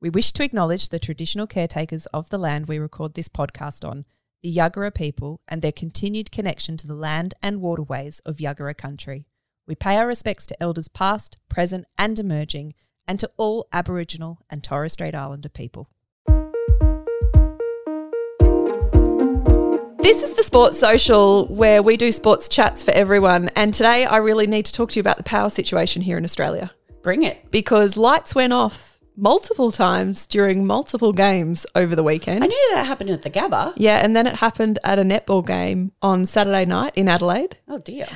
We wish to acknowledge the traditional caretakers of the land we record this podcast on, the Yuggera people, and their continued connection to the land and waterways of Yuggera country. We pay our respects to elders past, present, and emerging, and to all Aboriginal and Torres Strait Islander people. This is the Sports Social where we do sports chats for everyone. And today I really need to talk to you about the power situation here in Australia Bring it. because lights went off multiple times during multiple games over the weekend. I knew that happened at the Gabba. yeah, and then it happened at a netball game on Saturday night in Adelaide. Oh dear.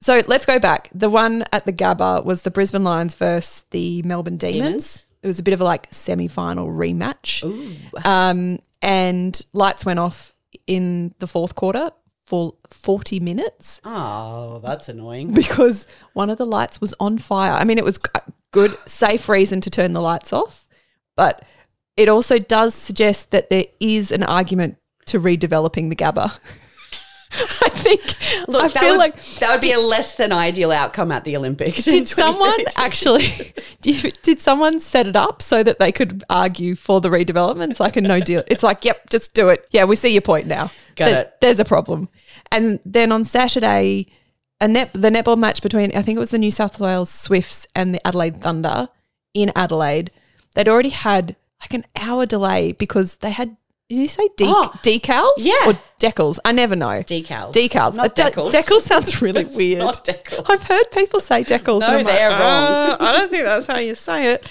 So let's go back. The one at the Gabba was the Brisbane Lions versus the Melbourne Demons. Demons. It was a bit of a like semi-final rematch. Ooh. Um, and lights went off in the fourth quarter for 40 minutes Oh, that's annoying. because one of the lights was on fire. I mean, it was good, safe reason to turn the lights off, but it also does suggest that there is an argument to redeveloping the Gabba. I think. Look, I that feel would, like that would be a less than ideal outcome at the Olympics. did someone actually did, did someone set it up so that they could argue for the redevelopment it's like a no deal it's like yep just do it yeah we see your point now Got it. there's a problem and then on saturday a net the netball match between i think it was the new south wales swifts and the adelaide thunder in adelaide they'd already had like an hour delay because they had did you say de- Oh, decals yeah. or decals i never know Decals. decals Not A de- decals. decals sounds really It's weird not decals. I've heard people say decals. No, and I'm like, they're wrong. "Uh, I don't think that's how you say it.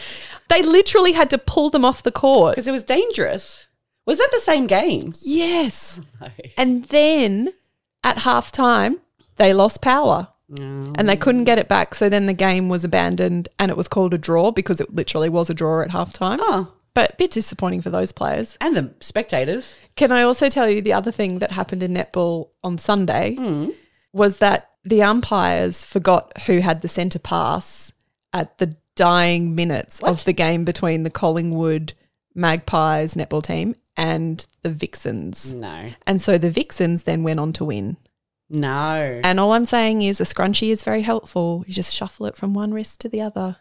They literally had to pull them off the court. Because it was dangerous. Was that the same game? Yes. No. And then at halftime, they lost power No. and they couldn't get it back. So then the game was abandoned and it was called a draw because it literally was a draw at halftime. Oh, But a bit disappointing for those players. and the spectators. Can I also tell you the other thing that happened in netball on Sunday hmm. was that the umpires forgot who had the centre pass at the dying minutes of the game between the Collingwood Magpies netball team and the Vixens. No. And so the Vixens then went on to win. No. And all I'm saying is a scrunchie is very helpful. You just shuffle it from one wrist to the other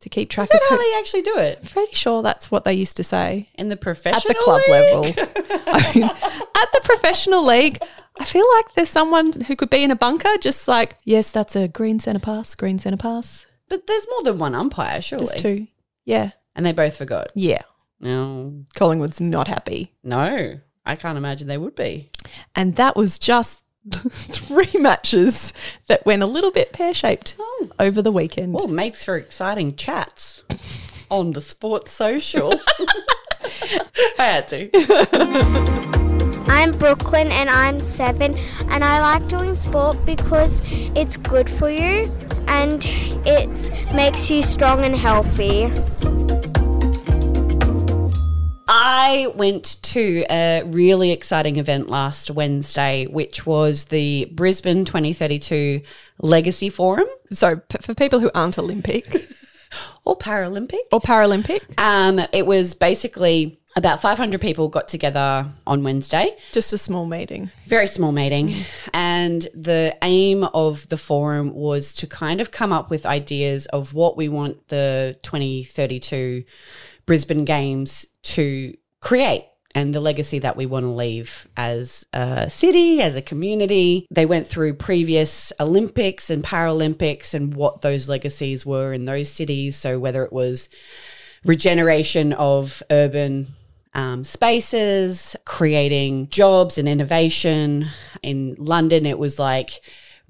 to keep track Is that of how they actually do it? Pretty sure that's what they used to say In the professional at the club league? level. I mean, at the professional league, I feel like there's someone who could be in a bunker, just like, yes, that's a green centre pass, green centre pass. But there's more than one umpire, surely. Just two. Yeah. And they both forgot. Yeah. No. Collingwood's not happy. No. I can't imagine they would be. And that was just three matches that went a little bit pear shaped Oh. over the weekend. Well, makes for exciting chats on the sports social. I had to. I'm Brooklyn and I'm seven, and I like doing sport because it's good for you and it makes you strong and healthy. I went to a really exciting event last Wednesday, which was the Brisbane 2032 Legacy Forum so, p- for people who aren't Olympic or Paralympic. or Paralympic, Um, it was basically about 500 people got together on Wednesday. just a small meeting. very small meeting. And the aim of the forum was to kind of come up with ideas of what we want the 2032 Brisbane Games to create and the legacy that we want to leave as a city, as a community. They went through previous Olympics and Paralympics and what those legacies were in those cities. So whether it was regeneration of urban um, spaces, creating jobs and innovation. In London, it was like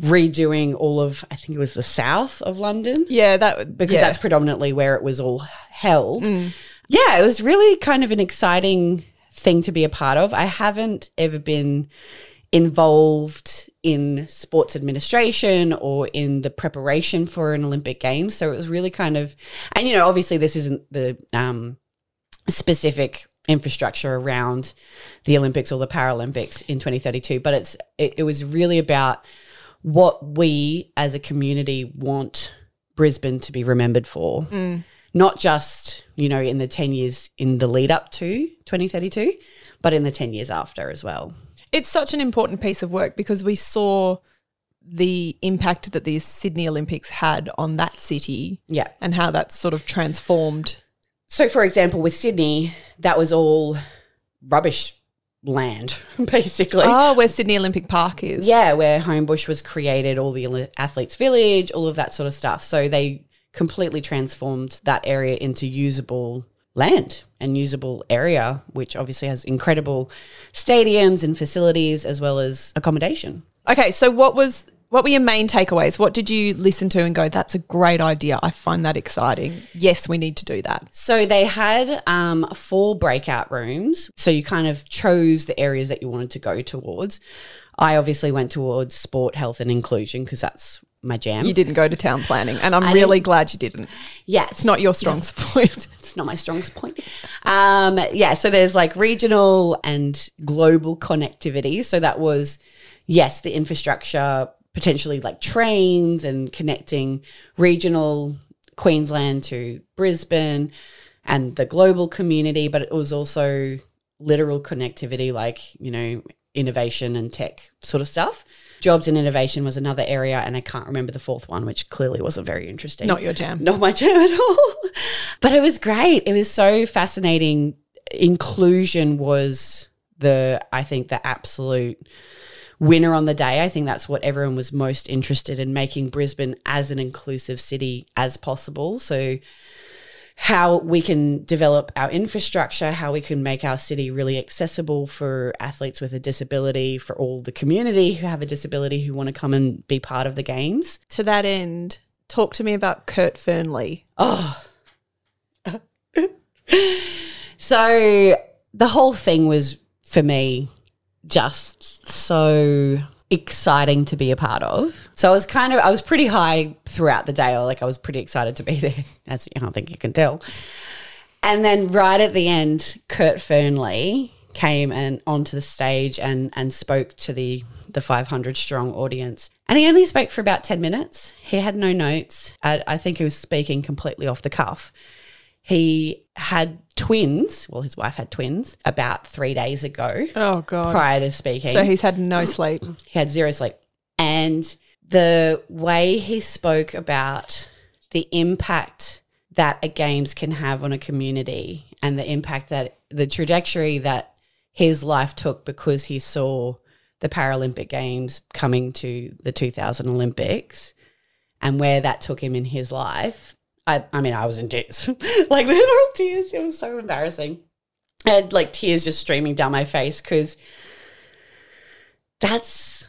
redoing all of, I think it was the south of London Yeah, that because yeah. that's predominantly where it was all held. Yeah, it was really kind of an exciting thing to be a part of. I haven't ever been involved in sports administration or in the preparation for an Olympic Games, so it was really kind of, and you know, obviously this isn't the um, specific infrastructure around the Olympics or the Paralympics in 2032, but it's it, it was really about what we as a community want Brisbane to be remembered for. Not just, you know, in the 10 years in the lead up to 2032, but in the 10 years after as well. It's such an important piece of work because we saw the impact that the Sydney Olympics had on that city Yeah. and how that's sort of transformed so, for example, with Sydney, that was all rubbish land, basically. Oh, where Sydney Olympic Park is. Yeah, where Homebush was created, all the athletes' village, all of that sort of stuff. So they completely transformed that area into usable land and usable area, which obviously has incredible stadiums and facilities as well as accommodation. Okay, so what was what were your main takeaways? What did you listen to and go, that's a great idea. I find that exciting. Yes, we need to do that. So they had um, four breakout rooms. So you kind of chose the areas that you wanted to go towards. I obviously went towards sport, health, and inclusion because that's my jam. You didn't go to town planning, and I'm really glad you didn't. Yeah, it's not your strongest point. it's not my strongest point. Um, yeah, so there's like regional and global connectivity. So that was yes, the infrastructure, potentially like trains and connecting regional Queensland to Brisbane and the global community, but it was also literal connectivity, like you know innovation and tech sort of stuff. Jobs and innovation was another area, and I can't remember the fourth one, which clearly wasn't very interesting. Not your jam. Not my jam at all. but it was great. It was so fascinating. Inclusion was the, I think, the absolute winner on the day. I think that's what everyone was most interested in making Brisbane as an inclusive city as possible. So how we can develop our infrastructure, how we can make our city really accessible for athletes with a disability, for all the community who have a disability who want to come and be part of the games. To that end, talk to me about Kurt Fearnley. Oh. so the whole thing was for me just so exciting to be a part of. So I was kind of I was pretty high throughout the day. Or like I was pretty excited to be there, as I think you can tell. And then right at the end, Kurt Fearnley came and onto the stage and and spoke to the the 500 strong audience. And he only spoke for about 10 minutes. He had no notes. I, I think he was speaking completely off the cuff. He had twins. Well, his wife had twins about three days ago. Oh, God. Prior to speaking. So he's had no sleep. He had zero sleep. And the way he spoke about the impact that a games can have on a community and the impact that the trajectory that his life took because he saw the Paralympic Games coming to the 2000 Olympics and where that took him in his life I, I mean, I was in tears, like literal tears. It was so embarrassing. I had like tears just streaming down my face because that's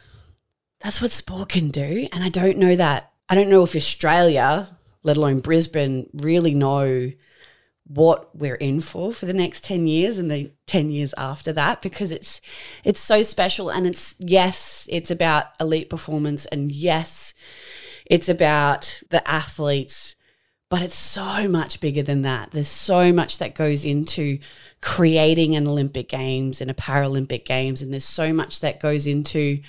that's what sport can do. And I don't know that. I don't know if Australia, let alone Brisbane, really know what we're in for for the next 10 years and the 10 years after that because it's it's so special and it's yes it's about elite performance and yes it's about the athletes but it's so much bigger than that. There's so much that goes into creating an Olympic Games and a Paralympic Games, and there's so much that goes into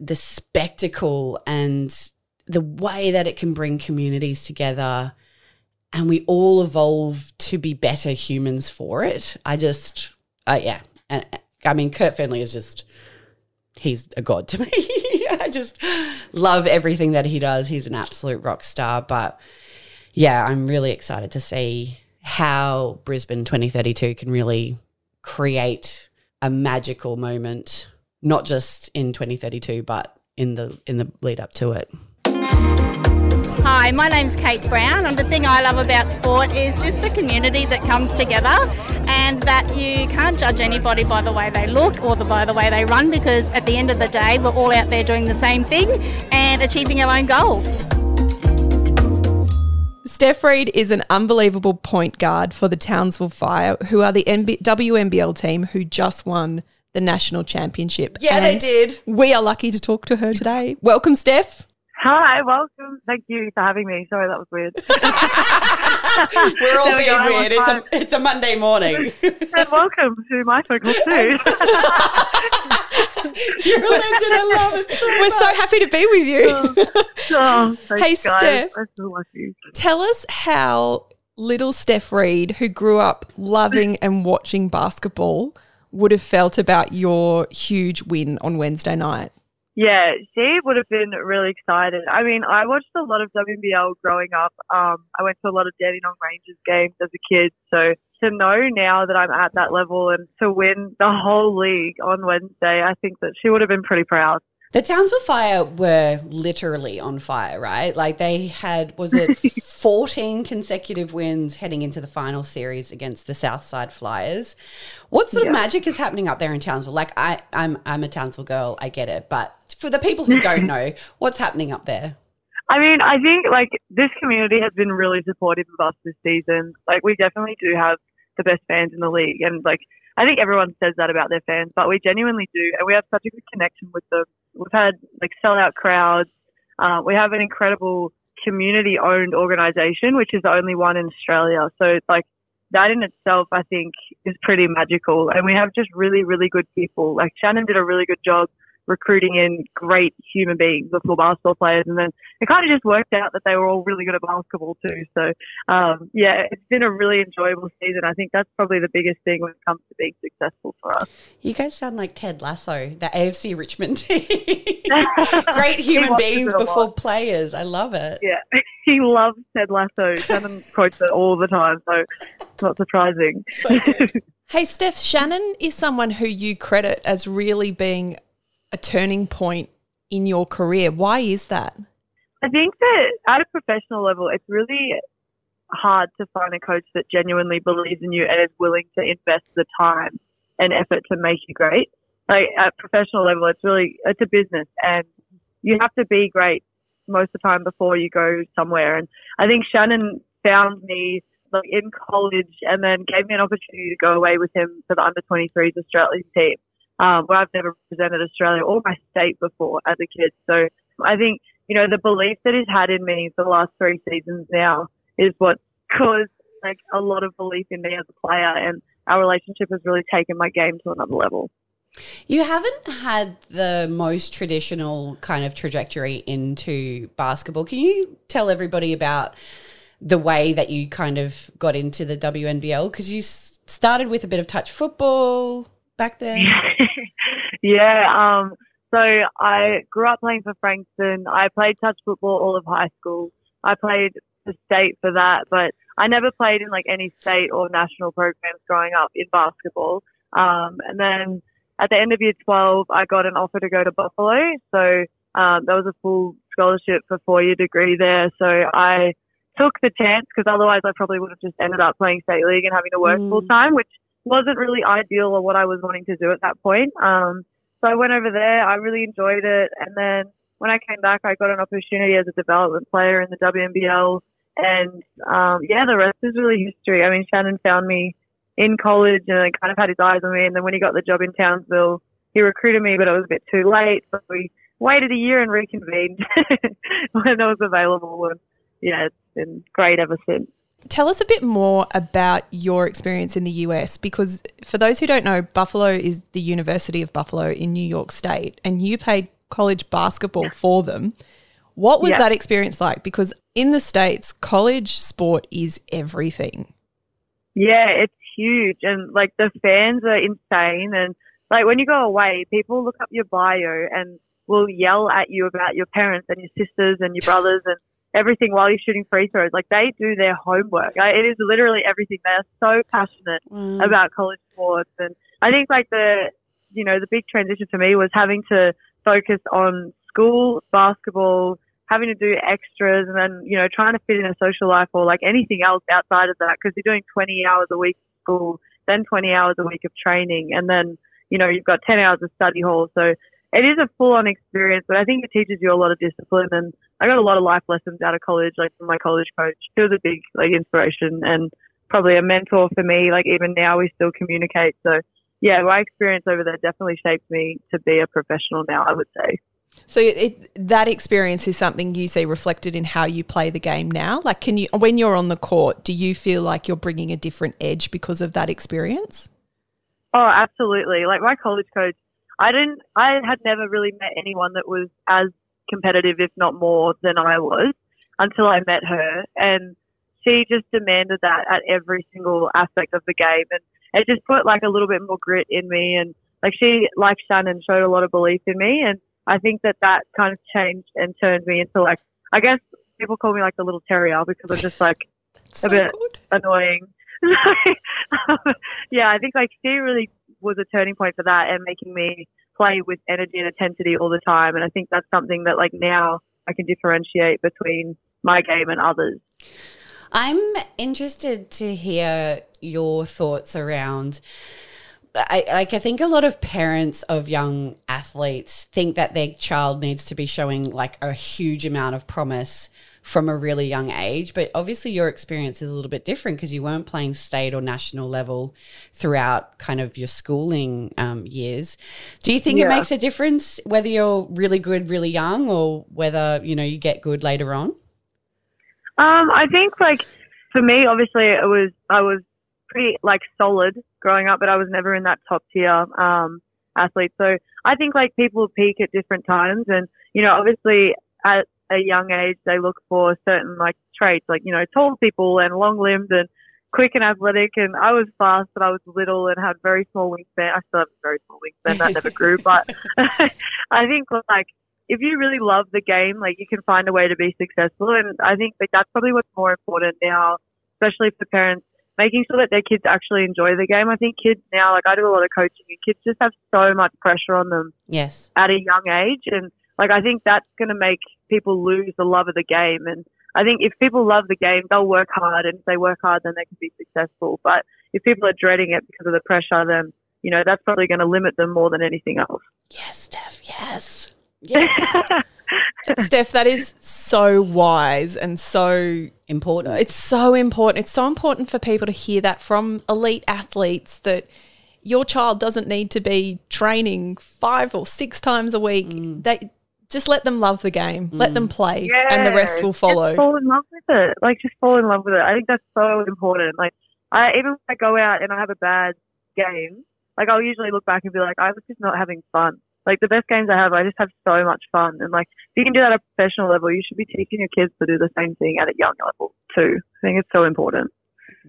the spectacle and the way that it can bring communities together. And we all evolve to be better humans for it. I just, uh, yeah. And I mean, Kurt Fearnley is just, he's a god to me. I just love everything that he does. He's an absolute rock star. But yeah, I'm really excited to see how Brisbane 2032 can really create a magical moment, not just in 2032, but in the in the lead up to it. Hi, my name's Kate Brown, and the thing I love about sport is just the community that comes together, and that you can't judge anybody by the way they look or the, by the way they run, because at the end of the day, we're all out there doing the same thing and achieving our own goals. Steph Reid is an unbelievable point guard for the Townsville Fire, who are the NB- WNBL team who just won the national championship. Yeah, and they did. We are lucky to talk to her today. Welcome, Steph. Hi, welcome. Thank you for having me. Sorry, that was weird. We're all being weird. It's a, it's a Monday morning. and welcome to my circle too. You're a legend. I love it so We're much. so happy to be with you. Oh, oh thanks, Hey, guys. Steph. I so like you. Tell us how little Steph Reid, who grew up loving and watching basketball, would have felt about your huge win on Wednesday night. Yeah, she would have been really excited. I mean, I watched a lot of WNBL growing up. Um, I went to a lot of Dandenong Rangers games as a kid. So to know now that I'm at that level and to win the whole league on Wednesday, I think that she would have been pretty proud. The Townsville Fire were literally on fire, right? Like they had, was it 14 consecutive wins heading into the final series against the Southside Flyers? What sort Yeah. of magic is happening up there in Townsville? Like I, I'm, I'm a Townsville girl, I get it, but for the people who don't know, what's happening up there? I mean, I think like this community has been really supportive of us this season. Like we definitely do have the best fans in the league, and like I think everyone says that about their fans, but we genuinely do, and we have such a good connection with them. We've had like sellout crowds. Uh, we have an incredible community-owned organisation, which is the only one in Australia. So it's like that in itself, I think, is pretty magical. And we have just really, really good people. Like Shannon did a really good job recruiting in great human beings, little basketball players, and then it kind of just worked out that they were all really good at basketball too. So, um, yeah, it's been a really enjoyable season. I think that's probably the biggest thing when it comes to being successful for us. You guys sound like Ted Lasso, the AFC Richmond team. Great human beings it a lot. before players. I love it. Yeah, he loves Ted Lasso. Shannon quotes it all the time, so it's not surprising. So. Hey, Steph, Shannon is someone who you credit as really being a turning point in your career. Why is that? I think that at a professional level, it's really hard to find a coach that genuinely believes in you and is willing to invest the time and effort to make you great. Like at professional level, it's really it's a business, and you have to be great most of the time before you go somewhere. And I think Shannon found me like in college, and then gave me an opportunity to go away with him for the under 23s Australian team, um, where I've never represented Australia or my state before as a kid. So I think you know, the belief that he's had in me for the last three seasons now is what caused like a lot of belief in me as a player and our relationship has really taken my game to another level. You haven't had the most traditional kind of trajectory into basketball. Can you tell everybody about the way that you kind of got into the WNBL? Because you started with a bit of touch football back then. yeah, um, so I grew up playing for Frankston. I played touch football all of high school. I played for state for that, but I never played in like any state or national programs growing up in basketball. Um, and then at the end of year 12, I got an offer to go to Buffalo. So um, that was a full scholarship for four year degree there. So I took the chance because otherwise I probably would have just ended up playing state league and having to work Mm. full time, which wasn't really ideal or what I was wanting to do at that point. Um, so I went over there. I really enjoyed it. And then when I came back, I got an opportunity as a development player in the WNBL. And um, yeah, the rest is really history. I mean, Shannon found me in college and kind of had his eyes on me. And then when he got the job in Townsville, he recruited me, but it was a bit too late. So we waited a year and reconvened when I was available. And yeah, it's been great ever since. Tell us a bit more about your experience in the US because for those who don't know, Buffalo is the University of Buffalo in New York State and you played college basketball for them. What was Yeah. that experience like? Because in the States, college sport is everything. Yeah, it's huge. And like the fans are insane. And like when you go away, people look up your bio and will yell at you about your parents and your sisters and your brothers and everything while you're shooting free throws. Like they do their homework. Like, it is literally everything. They're so passionate Wow. about college sports. And I think like the, you know, the big transition for me was having to focus on school, basketball, having to do extras and then, you know, trying to fit in a social life or like anything else outside of that because you're doing 20 hours a week of school, then 20 hours a week of training and then, you know, you've got 10 hours of study hall. So it is a full on experience, but I think it teaches you a lot of discipline and I got a lot of life lessons out of college, like from my college coach. He was a big like inspiration and probably a mentor for me. Like even now we still communicate. So yeah, my experience over there definitely shaped me to be a professional now, I would say. So it, that experience is something you see reflected in how you play the game now. Like, can you, when you're on the court, do you feel like you're bringing a different edge because of that experience? Oh, absolutely. Like my college coach, I didn't, I had never really met anyone that was as competitive, if not more, than I was until I met her. And she just demanded that at every single aspect of the game. And it just put like a little bit more grit in me. And like she, like Shannon, showed a lot of belief in me. And I think that that kind of changed and turned me into like, I guess people call me like the little terrier because I'm just like So a bit good. annoying. yeah, I think like she really was a turning point for that and making me play with energy and intensity all the time. And I think that's something that like now I can differentiate between my game and others. I'm interested to hear your thoughts around. I like. I think a lot of parents of young athletes think that their child needs to be showing like a huge amount of promise from a really young age. But obviously, your experience is a little bit different because you weren't playing state or national level throughout kind of your schooling um, years. Do you think it makes a difference whether you're really good really young or whether you know you get good later on? Um, I think like for me, obviously, it was I was pretty like solid growing up, but I was never in that top tier um, athlete. So I think like people peak at different times, and you know, obviously at a young age they look for certain like traits, like you know, tall people and long limbed and quick and athletic. And I was fast, but I was little and had very small wingspan. I still have a very small wingspan that never grew, but I think like if you really love the game, like you can find a way to be successful. And I think that that's probably what's more important now, especially for parents, making sure that their kids actually enjoy the game. I think kids now, like I do a lot of coaching, and kids just have so much pressure on them Yes. at a young age. And like I think that's going to make people lose the love of the game. And I think if people love the game, they'll work hard. And if they work hard, then they can be successful. But if people are dreading it because of the pressure, then, you know, that's probably going to limit them more than anything else. Yes, Steph. Yes. Yes. Steph, that is so wise and so Important. it's so important. It's so important for people to hear that from elite athletes that your child doesn't need to be training five or six times a week. Mm. They just let them love the game, let them mm. play, and the rest will follow. Just fall in love with it. Like, just fall in love with it. I think that's so important. Like, I even when I go out and I have a bad game, like I'll usually look back and be like, I was just not having fun. Like the best games I have, I just have so much fun. And like, if you can do that at a professional level, you should be teaching your kids to do the same thing at a young level too. I think it's so important.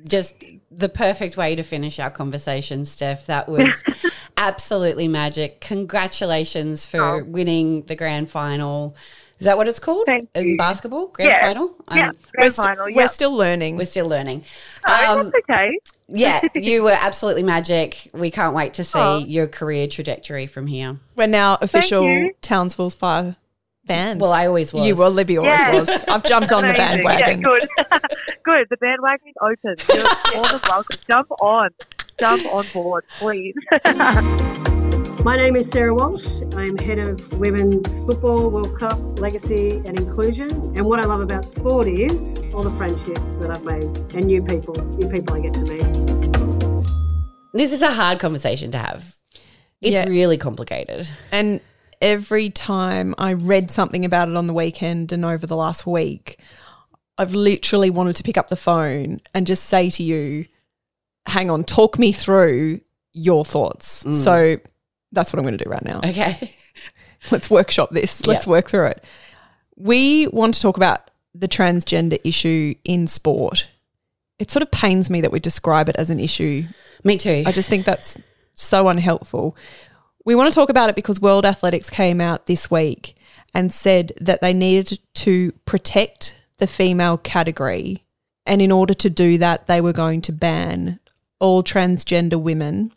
Just the perfect way to finish our conversation, Steph. That was absolutely magic. Congratulations for Oh. winning the grand final. Is that what it's called Thank in basketball? Grand Yeah. final. yeah, Um, We're, grand st- final. we're still learning. we're still learning. Oh, Um, that's okay. yeah, you were absolutely magic. We can't wait to see Oh. your career trajectory from here. We're now official you. Townsville Fire fans. Well, I always was. You were, Libby always Yeah. was. I've jumped on the bandwagon. Yeah, good. good. The bandwagon is open. You're more than welcome. Jump on. Jump on board, please. My name is Sarah Walsh. I'm head of Women's Football World Cup Legacy and Inclusion. And what I love about sport is all the friendships that I've made and new people, new people I get to meet. This is a hard conversation to have. It's Yeah. really complicated. And every time I read something about it on the weekend and over the last week, I've literally wanted to pick up the phone and just say to you, hang on, talk me through your thoughts. Mm. So that's what I'm going to do right now. Okay. Let's workshop this. Let's work through it. We want to talk about the transgender issue in sport. It sort of pains me that we describe it as an issue Me too. I just think that's so unhelpful. We want to talk about it because World Athletics came out this week and said that they needed to protect the female category. And in order to do that, they were going to ban all transgender women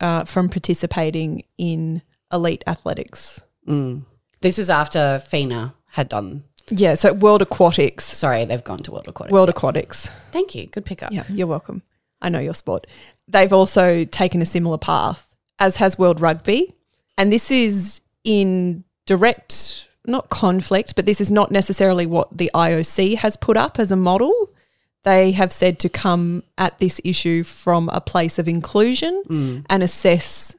uh, from participating in elite athletics. Mm. This was after FINA had done. Yeah, so World Aquatics. Sorry, they've gone to World Aquatics. World Yeah. Aquatics. Thank you. Good pickup. Yeah, you're welcome. I know your sport. They've also taken a similar path, as has World Rugby. And this is in direct, not conflict, but this is not necessarily what the IOC has put up as a model. They have said to come at this issue from a place of inclusion mm. and assess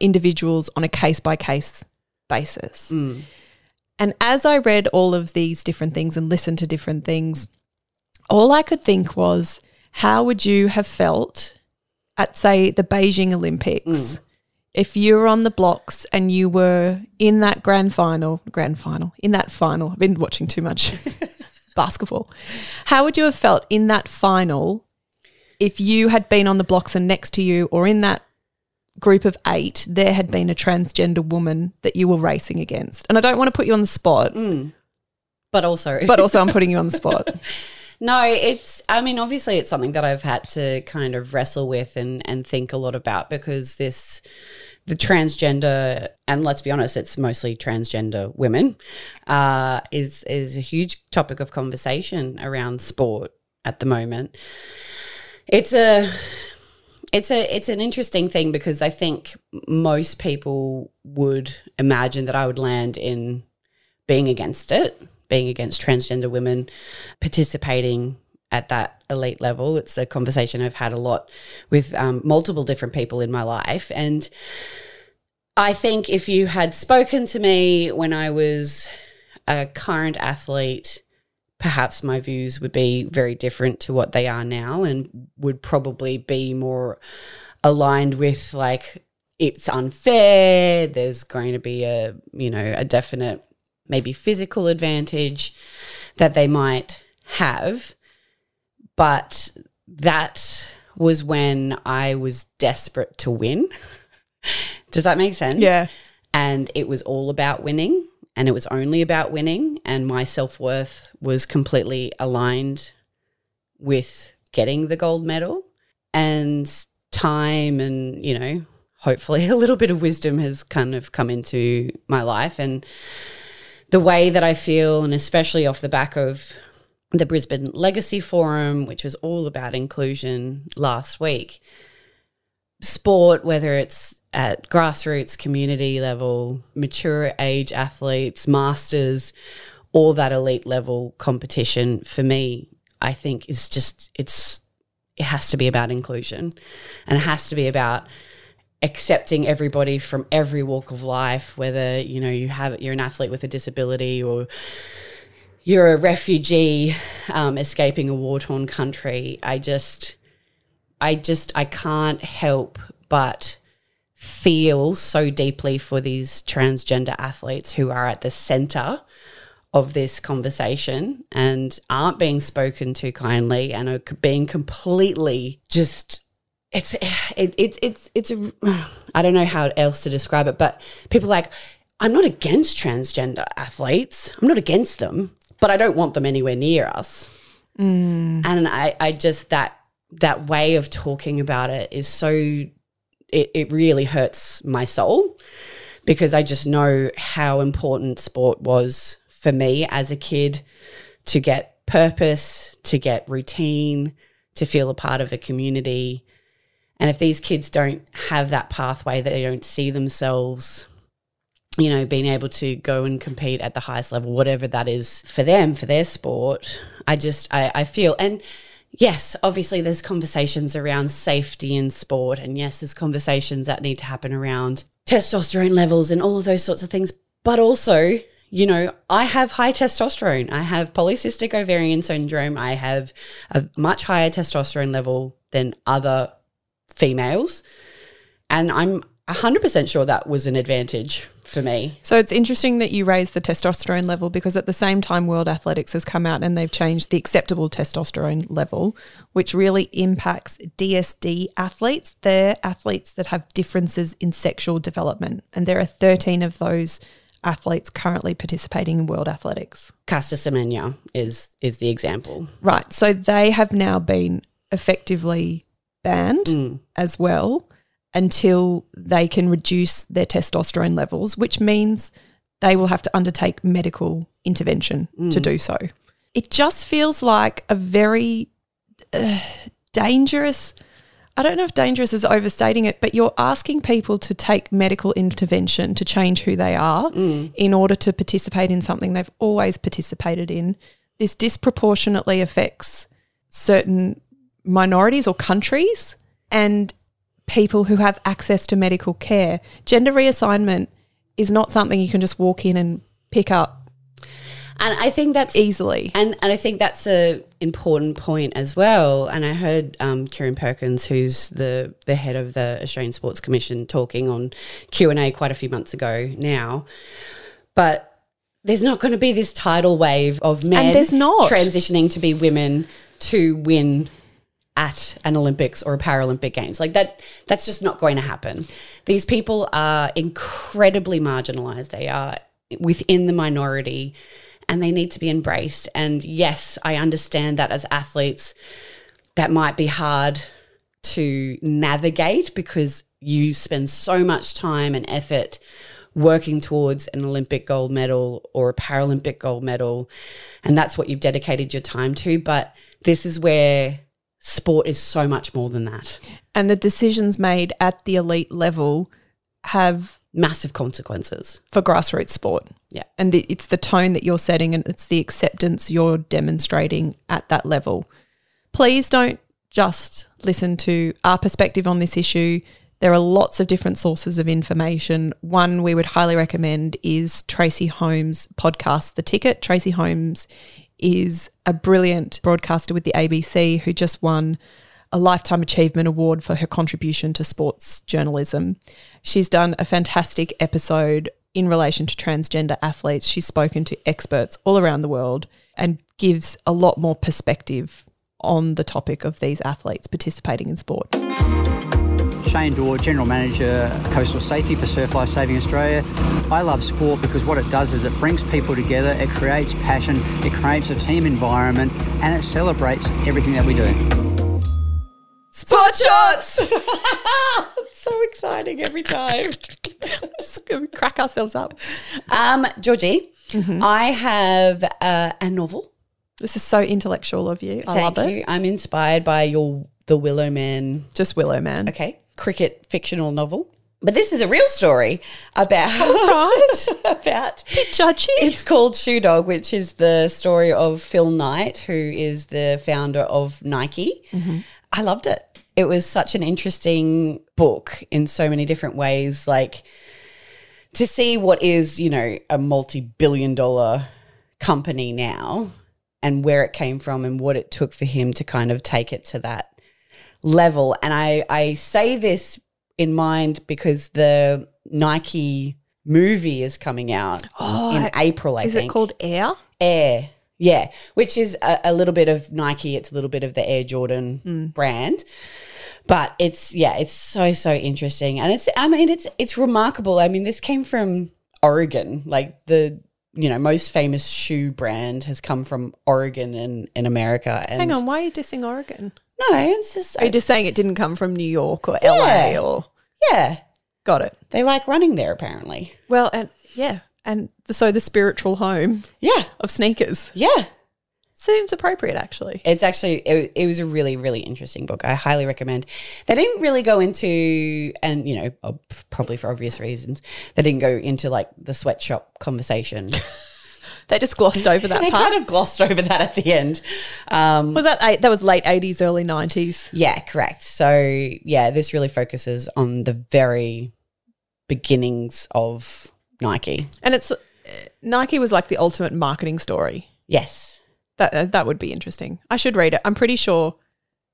individuals on a case by case basis. Mm. And as I read all of these different things and listened to different things, all I could think was, how would you have felt at, say, the Beijing Olympics mm. If you were on the blocks and you were in that grand final, grand final, in that final? I've been watching too much basketball. How would you have felt in that final if you had been on the blocks and next to you or in that group of eight, there had been a transgender woman that you were racing against. And I don't want to put you on the spot, mm. But also, but also I'm putting you on the spot. No, it's. I mean, obviously, it's something that I've had to kind of wrestle with and and think a lot about because this, the transgender, and let's be honest, it's mostly transgender women, uh, is is a huge topic of conversation around sport at the moment. It's a. It's a it's an interesting thing because I think most people would imagine that I would land in being against it, being against transgender women participating at that elite level. It's a conversation I've had a lot with um, multiple different people in my life. And I think if you had spoken to me when I was a current athlete, perhaps my views would be very different to what they are now and would probably be more aligned with like it's unfair there's going to be a you know a definite maybe physical advantage that they might have but that was when I was desperate to win. Does that make sense? Yeah. and it was all about winning and it was only about winning and my self-worth was completely aligned with getting the gold medal. And time and you know hopefully a little bit of wisdom has kind of come into my life. And the way that I feel and especially off the back of the Brisbane Legacy Forum which was all about inclusion last week. Sport, whether it's at grassroots, community level, mature age athletes, masters, or that elite level competition for me, I think is just, it's, it has to be about inclusion. And it has to be about accepting everybody from every walk of life, whether, you know, you have, you're an athlete with a disability or, you're a refugee um, escaping a war torn country. I just, I just I can't help but feel so deeply for these transgender athletes who are at the center of this conversation and aren't being spoken to kindly and are being completely just it's it, it's it's it's a, I don't know how else to describe it but people like I'm not against transgender athletes I'm not against them but I don't want them anywhere near us mm. and I I just that that way of talking about it is so it, it really hurts my soul because I just know how important sport was for me as a kid to get purpose, to get routine, to feel a part of a community. And if these kids don't have that pathway, they don't see themselves, you know, being able to go and compete at the highest level, whatever that is for them, for their sport, I just, I, I feel, and yes, obviously there's conversations around safety in sport. And yes, there's conversations that need to happen around testosterone levels and all of those sorts of things. But also, you know, I have high testosterone. I have polycystic ovarian syndrome. I have a much higher testosterone level than other females. And I'm 100% sure that was an advantage for me. So it's interesting that you raise the testosterone level because at the same time, World Athletics has come out and they've changed the acceptable testosterone level, which really impacts DSD athletes. They're athletes that have differences in sexual development. And there are 13 of those athletes currently participating in World Athletics. Caster Semenya is is the example. Right. So they have now been effectively banned mm. as well until they can reduce their testosterone levels, which means they will have to undertake medical intervention to do so. It just feels like a very uh, dangerous. I don't know if dangerous is overstating it, but you're asking people to take medical intervention to change who they are in order to participate in something they've always participated in. This disproportionately affects certain minorities or countries and people who have access to medical care. Gender reassignment is not something you can just walk in and pick up And I think that's easily. And and I think that's a important point as well. And I heard um, Kieren Perkins, who's the the head of the Australian Sports Commission, talking on Q and A quite a few months ago now. But there's not going to be this tidal wave of men and there's not. transitioning to be women to win at an Olympics or a Paralympic Games. Like that that's just not going to happen. These people are incredibly marginalized. They are within the minority and they need to be embraced. And yes, I understand that as athletes that might be hard to navigate because you spend so much time and effort working towards an Olympic gold medal or a Paralympic gold medal. And that's what you've dedicated your time to. But this is where sport is so much more than that. And the decisions made at the elite level have Massive consequences. for grassroots sport. Yeah. And the, it's the tone that you're setting and it's the acceptance you're demonstrating at that level. Please don't just listen to our perspective on this issue. There are lots of different sources of information. One we would highly recommend is Tracey Holmes' podcast, The Ticket. Tracey Holmes is a brilliant broadcaster with the ABC who just won a Lifetime Achievement Award for her contribution to sports journalism. She's done a fantastic episode in relation to transgender athletes. She's spoken to experts all around the world and gives a lot more perspective on the topic of these athletes participating in sport. Shane Daw, General Manager, Coastal Safety for Surf Life Saving Australia. I love sport because what it does is it brings people together, it creates passion, it creates a team environment, and it celebrates everything that we do. Sport shots! so exciting every time. Just gonna crack ourselves up. Um, Georgie, I have uh, a novel. This is so intellectual of you. I Thank love it. you. I'm inspired by your The Willow Man Just Willow Man. okay, cricket fictional novel. But this is a real story about Right. about Judgy. it's called Shoe Dog, which is the story of Phil Knight, who is the founder of Nike. Mm-hmm. I loved it. It was such an interesting book in so many different ways. Like to see what is, you know, a multi billion dollar company now and where it came from and what it took for him to kind of take it to that level. And I, I say this in mind because the Nike movie is coming out oh, in April, I Is think. it called Air? Air. Yeah, which is a, a little bit of Nike. It's a little bit of the Air Jordan hmm. brand, but it's yeah, it's so so interesting, and it's I mean it's it's remarkable. I mean, this came from Oregon, like the you know most famous shoe brand has come from Oregon in in America. And Hang on, why are you dissing Oregon? No, it's just Are you just saying it didn't come from New York or Yeah. LA or yeah, got it? they like running there apparently. Well, and yeah, and the, so the spiritual home Yeah, of sneakers yeah. seems appropriate, actually. It's actually it, it was a really really interesting book. I highly recommend. They didn't really go into and you know probably for obvious reasons they didn't go into like the sweatshop conversation. They just glossed over that they part. kind of glossed over that at the end. Um, was that eight, that was late eighties, early nineties? yeah, correct. So yeah, this really focuses on the very beginnings of Nike. And it's uh, Nike was like the ultimate marketing story. Yes. That uh, that would be interesting. I should read it. I'm pretty sure.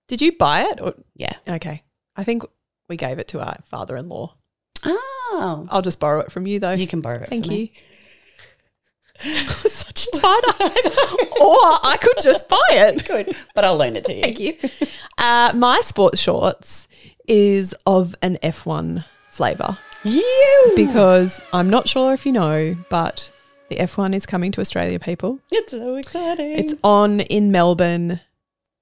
Did you buy it? Or, Yeah. okay, I think we gave it to our father-in-law. Oh, I'll just borrow it from you, though. you can borrow it. Thank you. me. Such a tight ass. or I could just buy it. Good, but I'll loan it to you. Thank you. Uh, my sports shorts is of an F1 flavour You. because I'm not sure if you know, but the F1 is coming to Australia, people. It's so exciting. It's on in Melbourne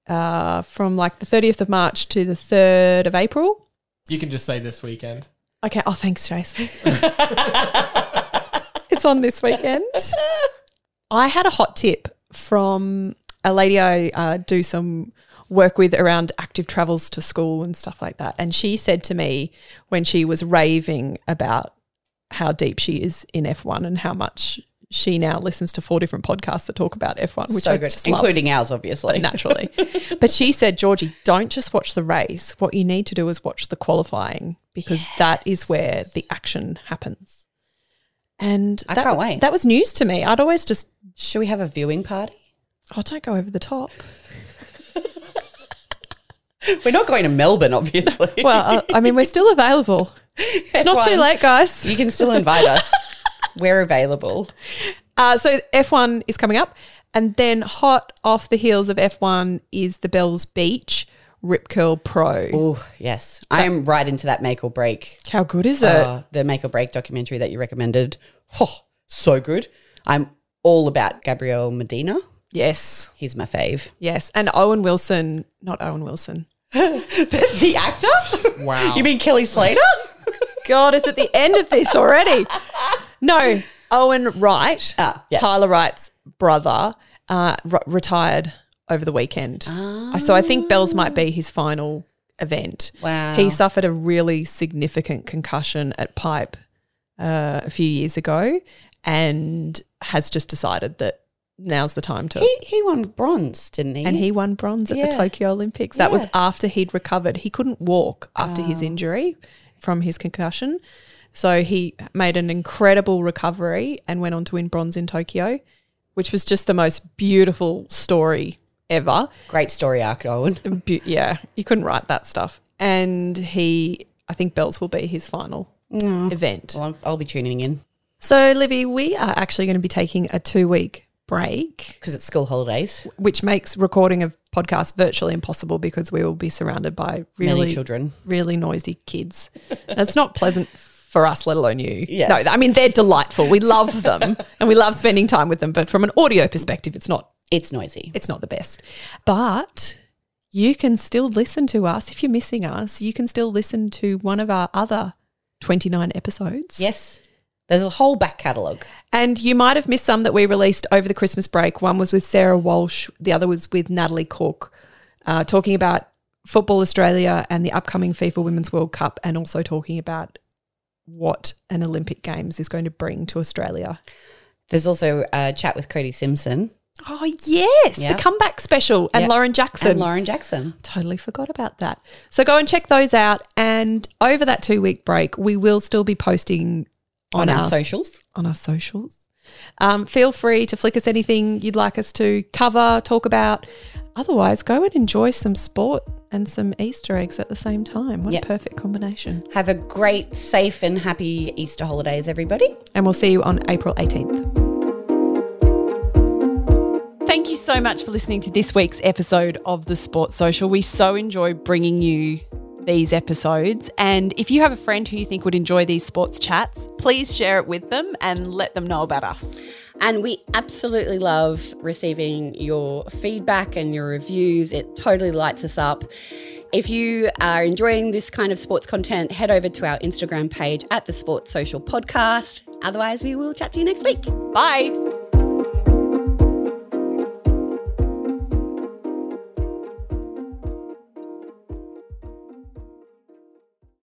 uh, from like the 30th of March to the 3rd of April. You can just say this weekend. Okay. Oh, thanks, Jason. it's on this weekend. I had a hot tip from a lady I uh, do some work with around active travels to school and stuff like that. And she said to me when she was raving about how deep she is in F1 and how much she now listens to four different podcasts that talk about F1, which so I good, just love including ours, obviously. naturally. but she said, Georgie, don't just watch the race. What you need to do is watch the qualifying because that is where the action happens. And I that, can't wait. That was news to me. I'd always just, Should we have a viewing party? oh, don't go over the top. We're not going to Melbourne, obviously. Well, uh, I mean, we're still available. It's not too late, guys. you can still invite us. We're available. Uh, so F1 is coming up. And then hot off the heels of F1 is the Bells Beach Rip Curl Pro. Oh, yes. I am right into that make or break. How good is it? Uh, the make or break documentary that you recommended. Oh, so good. I'm all about Gabriel Medina. yes. He's my fave. Yes. And Owen Wilson, not Owen Wilson. the actor? Wow. You mean Kelly Slater? God, is at the end of this already? No, Owen Wright, Ah, yes. Tyler Wright's brother, uh, r- retired over the weekend. Uh, So I think Bells might be his final event. Wow. He suffered a really significant concussion at Pipe uh, a few years ago and has just decided that now's the time to. He, he won bronze, didn't he? and he won bronze at Yeah. the Tokyo Olympics. That was after he'd recovered. He couldn't walk after his injury from his concussion. So he made an incredible recovery and went on to win bronze in Tokyo, which was just the most beautiful story ever. Great story arc, Owen. Be- yeah, you couldn't write that stuff. And he, I think Bells will be his final oh. event. Well, I'll be tuning in So, Libby, we are actually going to be taking a two week break, because it's school holidays. which makes recording of podcasts virtually impossible because we will be surrounded by really Many children. really noisy kids. And it's not pleasant for us, let alone you. Yes. No, I mean they're delightful. We love them and we love spending time with them. But from an audio perspective, it's not It's noisy. it's not the best. But you can still listen to us if you're missing us. You can still listen to one of our other 29 episodes. Yes. There's a whole back catalogue. And you might have missed some that we released over the Christmas break. One was with Sarah Walsh, the other was with Natalie Cook, uh, talking about Football Australia and the upcoming FIFA Women's World Cup, and also talking about what an Olympic Games is going to bring to Australia. There's also a chat with Cody Simpson Oh, yes, Yeah. the comeback special and Yeah. Lauren Jackson. and Lauren Jackson. Totally forgot about that. So go and check those out. And over that two week break, we will still be posting On, our, socials. on our socials. Um, feel free to flick us anything you'd like us to cover, talk about. Otherwise, go and enjoy some sport and some Easter eggs at the same time. What Yep. a perfect combination. Have a great, safe, and happy Easter holidays, everybody. And we'll see you on April 18th. Thank you so much for listening to this week's episode of the Sports Social. We so enjoy bringing you these episodes. And if you have a friend who you think would enjoy these sports chats, please share it with them and let them know about us. And we absolutely love receiving your feedback and your reviews. It totally lights us up. If you are enjoying this kind of sports content, head over to our Instagram page at the Sports Social Podcast. Otherwise, we will chat to you next week. Bye.